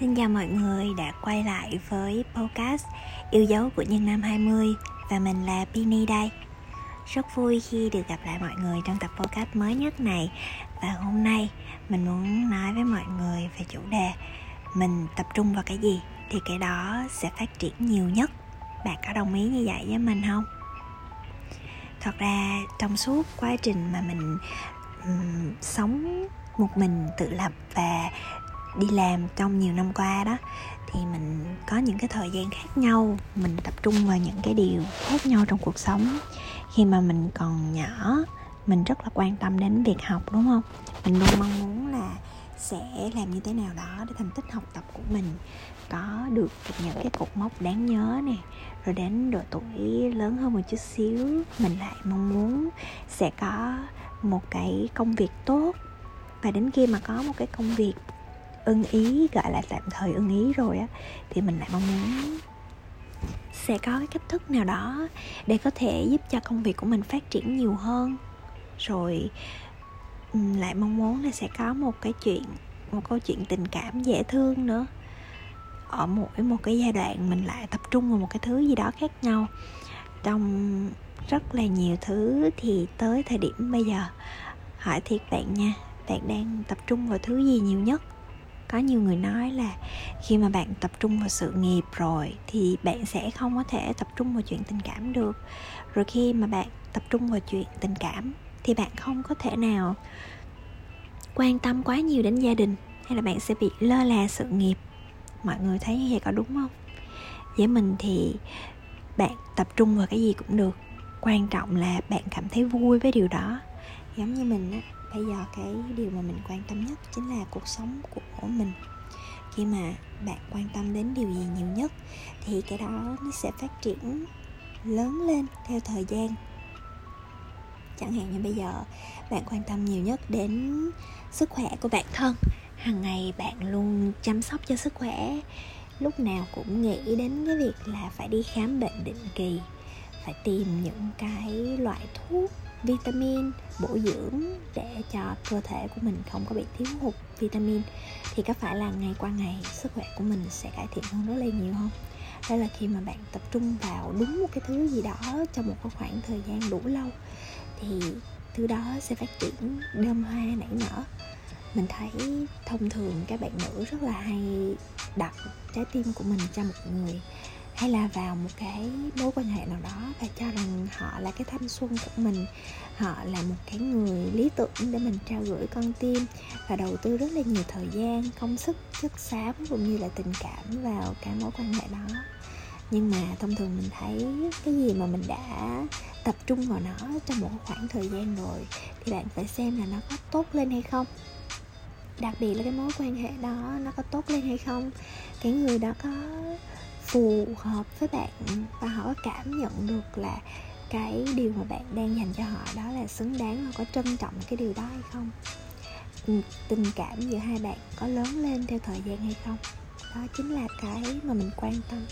Xin chào mọi người đã quay lại với podcast Yêu dấu của nhân năm 20 Và mình là Pini đây. Rất vui khi được gặp lại mọi người trong tập podcast mới nhất này. Và hôm nay mình muốn nói với mọi người về chủ đề Mình tập trung vào cái gì thì cái đó sẽ phát triển nhiều nhất. Bạn có đồng ý như vậy với mình không? Thật ra trong suốt quá trình mà mình um, sống một mình tự lập và đi làm trong nhiều năm qua đó, thì mình có những cái thời gian khác nhau, mình tập trung vào những cái điều khác nhau trong cuộc sống. Khi mà mình còn nhỏ, mình rất là quan tâm đến việc học, đúng không? Mình luôn mong muốn là sẽ làm như thế nào đó để thành tích học tập của mình có được những cái cột mốc đáng nhớ nè. Rồi đến độ tuổi lớn hơn một chút xíu, mình lại mong muốn sẽ có một cái công việc tốt. Và đến khi mà có một cái công việc ưng ý, gọi là tạm thời ưng ý rồi á, thì mình lại mong muốn sẽ có cái cách thức nào đó để có thể giúp cho công việc của mình phát triển nhiều hơn. Rồi lại mong muốn là sẽ có một cái chuyện, một câu chuyện tình cảm dễ thương nữa. Ở mỗi một cái giai đoạn mình lại tập trung vào một cái thứ gì đó khác nhau. Trong rất là nhiều thứ thì tới thời điểm bây giờ, hỏi thiệt bạn nha, bạn đang tập trung vào thứ gì nhiều nhất? Có nhiều người nói là khi mà bạn tập trung vào sự nghiệp rồi thì bạn sẽ không có thể tập trung vào chuyện tình cảm được. Rồi khi mà bạn tập trung vào chuyện tình cảm thì bạn không có thể nào quan tâm quá nhiều đến gia đình hay là bạn sẽ bị lơ là sự nghiệp. Mọi người thấy như vậy có đúng không? Với mình thì bạn tập trung vào cái gì cũng được. Quan trọng là bạn cảm thấy vui với điều đó. Giống như mình á bây giờ cái điều mà mình quan tâm nhất chính là cuộc sống của mình. Khi mà bạn quan tâm đến điều gì nhiều nhất, thì cái đó nó sẽ phát triển lớn lên theo thời gian. Chẳng hạn như bây giờ, bạn quan tâm nhiều nhất đến sức khỏe của bản thân. Hàng ngày bạn luôn chăm sóc cho sức khỏe, lúc nào cũng nghĩ đến cái việc là phải đi khám bệnh định kỳ, phải tìm những cái loại thuốc vitamin, bổ dưỡng để cho cơ thể của mình không có bị thiếu hụt vitamin. Thì có phải là ngày qua ngày sức khỏe của mình sẽ cải thiện hơn rất là nhiều không? Đó là khi mà bạn tập trung vào đúng một cái thứ gì đó trong một cái khoảng thời gian đủ lâu, thì thứ đó sẽ phát triển đơm hoa nảy nở. Mình thấy thông thường các bạn nữ rất là hay đặt trái tim của mình cho một người hay là vào một cái mối quan hệ nào đó và cho rằng họ là cái thanh xuân của mình. Họ là một cái người lý tưởng để mình trao gửi con tim và đầu tư rất là nhiều thời gian, công sức, chất xám cũng như là tình cảm vào cái mối quan hệ đó. Nhưng mà thông thường mình thấy cái gì mà mình đã tập trung vào nó trong một khoảng thời gian rồi thì bạn phải xem là nó có tốt lên hay không. Đặc biệt là cái mối quan hệ đó nó có tốt lên hay không. Cái người đó có phù hợp với bạn và họ có cảm nhận được là cái điều mà bạn đang dành cho họ đó là xứng đáng họ có trân trọng cái điều đó hay không? Ừ, tình cảm giữa hai bạn có lớn lên theo thời gian hay không? Đó chính là cái mà mình quan tâm.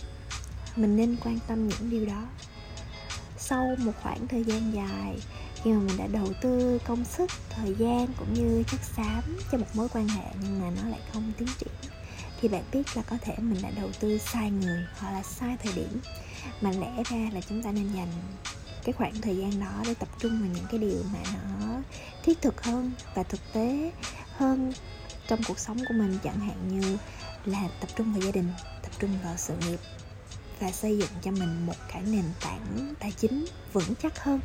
Mình nên quan tâm những điều đó. Sau một khoảng thời gian dài, khi mà mình đã đầu tư công sức, thời gian cũng như chất xám cho một mối quan hệ nhưng mà nó lại không tiến triển thì bạn biết là có thể mình đã đầu tư sai người hoặc là sai thời điểm. Mà lẽ ra là chúng ta nên dành cái khoảng thời gian đó để tập trung vào những cái điều mà nó thiết thực hơn và thực tế hơn trong cuộc sống của mình, chẳng hạn như là tập trung vào gia đình, tập trung vào sự nghiệp và xây dựng cho mình một cái nền tảng tài chính vững chắc hơn.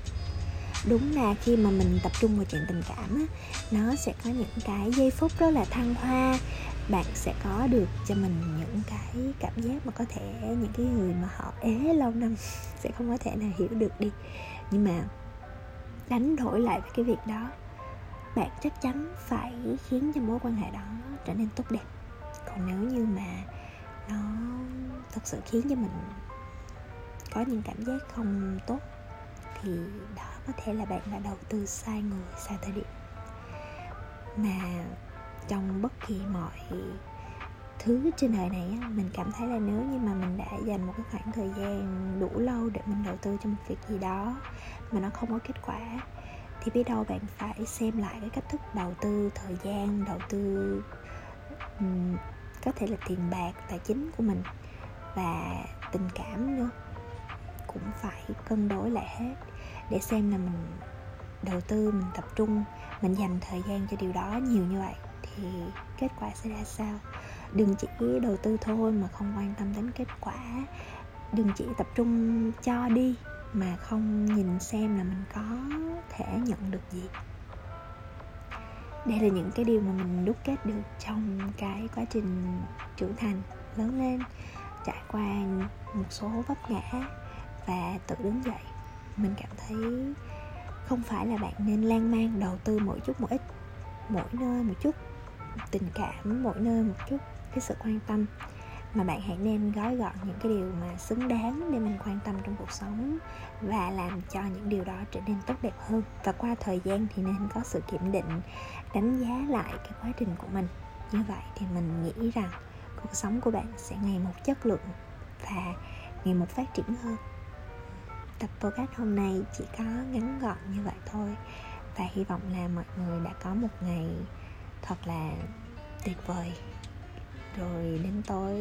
Đúng là khi mà mình tập trung vào chuyện tình cảm á, nó sẽ có những cái giây phút rất là thăng hoa bạn sẽ có được cho mình những cái cảm giác mà có thể những cái người mà họ ế lâu năm sẽ không có thể nào hiểu được đi. Nhưng mà đánh đổi lại với cái việc đó, bạn chắc chắn phải khiến cho mối quan hệ đó trở nên tốt đẹp. Còn nếu như mà nó thật sự khiến cho mình có những cảm giác không tốt, thì đó có thể là bạn đã đầu tư sai người, sai thời điểm. Mà trong bất kỳ mọi thứ trên đời này mình cảm thấy là nếu như mà mình đã dành một cái khoảng thời gian đủ lâu để mình đầu tư cho một việc gì đó mà nó không có kết quả, thì biết đâu bạn phải xem lại cái cách thức đầu tư, thời gian, đầu tư có thể là tiền bạc, tài chính của mình và tình cảm nữa. Cũng phải cân đối lại hết để xem là mình đầu tư, mình tập trung, mình dành thời gian cho điều đó nhiều như vậy thì kết quả sẽ ra sao? Đừng chỉ đầu tư thôi mà không quan tâm đến kết quả. Đừng chỉ tập trung cho đi mà không nhìn xem là mình có thể nhận được gì. Đây là những cái điều mà mình đúc kết được trong cái quá trình trưởng thành, lớn lên, trải qua một số vấp ngã và tự đứng dậy. Mình cảm thấy không phải là bạn nên lan man đầu tư mỗi chút một ít, mỗi nơi một chút tình cảm mỗi nơi một chút, cái sự quan tâm. Mà bạn hãy nên gói gọn những cái điều mà xứng đáng để mình quan tâm trong cuộc sống và làm cho những điều đó trở nên tốt đẹp hơn. Và qua thời gian thì nên có sự kiểm định, đánh giá lại cái quá trình của mình. Như vậy thì mình nghĩ rằng cuộc sống của bạn sẽ ngày một chất lượng và ngày một phát triển hơn. Tập podcast hôm nay chỉ có ngắn gọn như vậy thôi và hy vọng là mọi người đã có một ngày thật là tuyệt vời. Rồi đến tối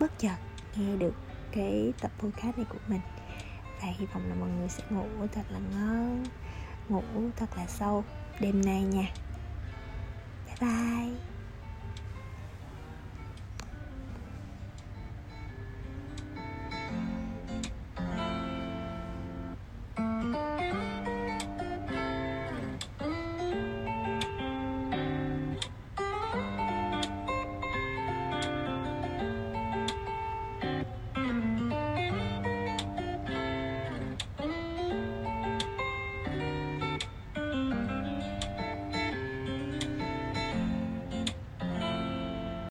bất chợt nghe được cái tập podcast này của mình. Và hy vọng là mọi người sẽ ngủ thật là ngon, ngủ thật là sâu đêm nay nha. Bye bye.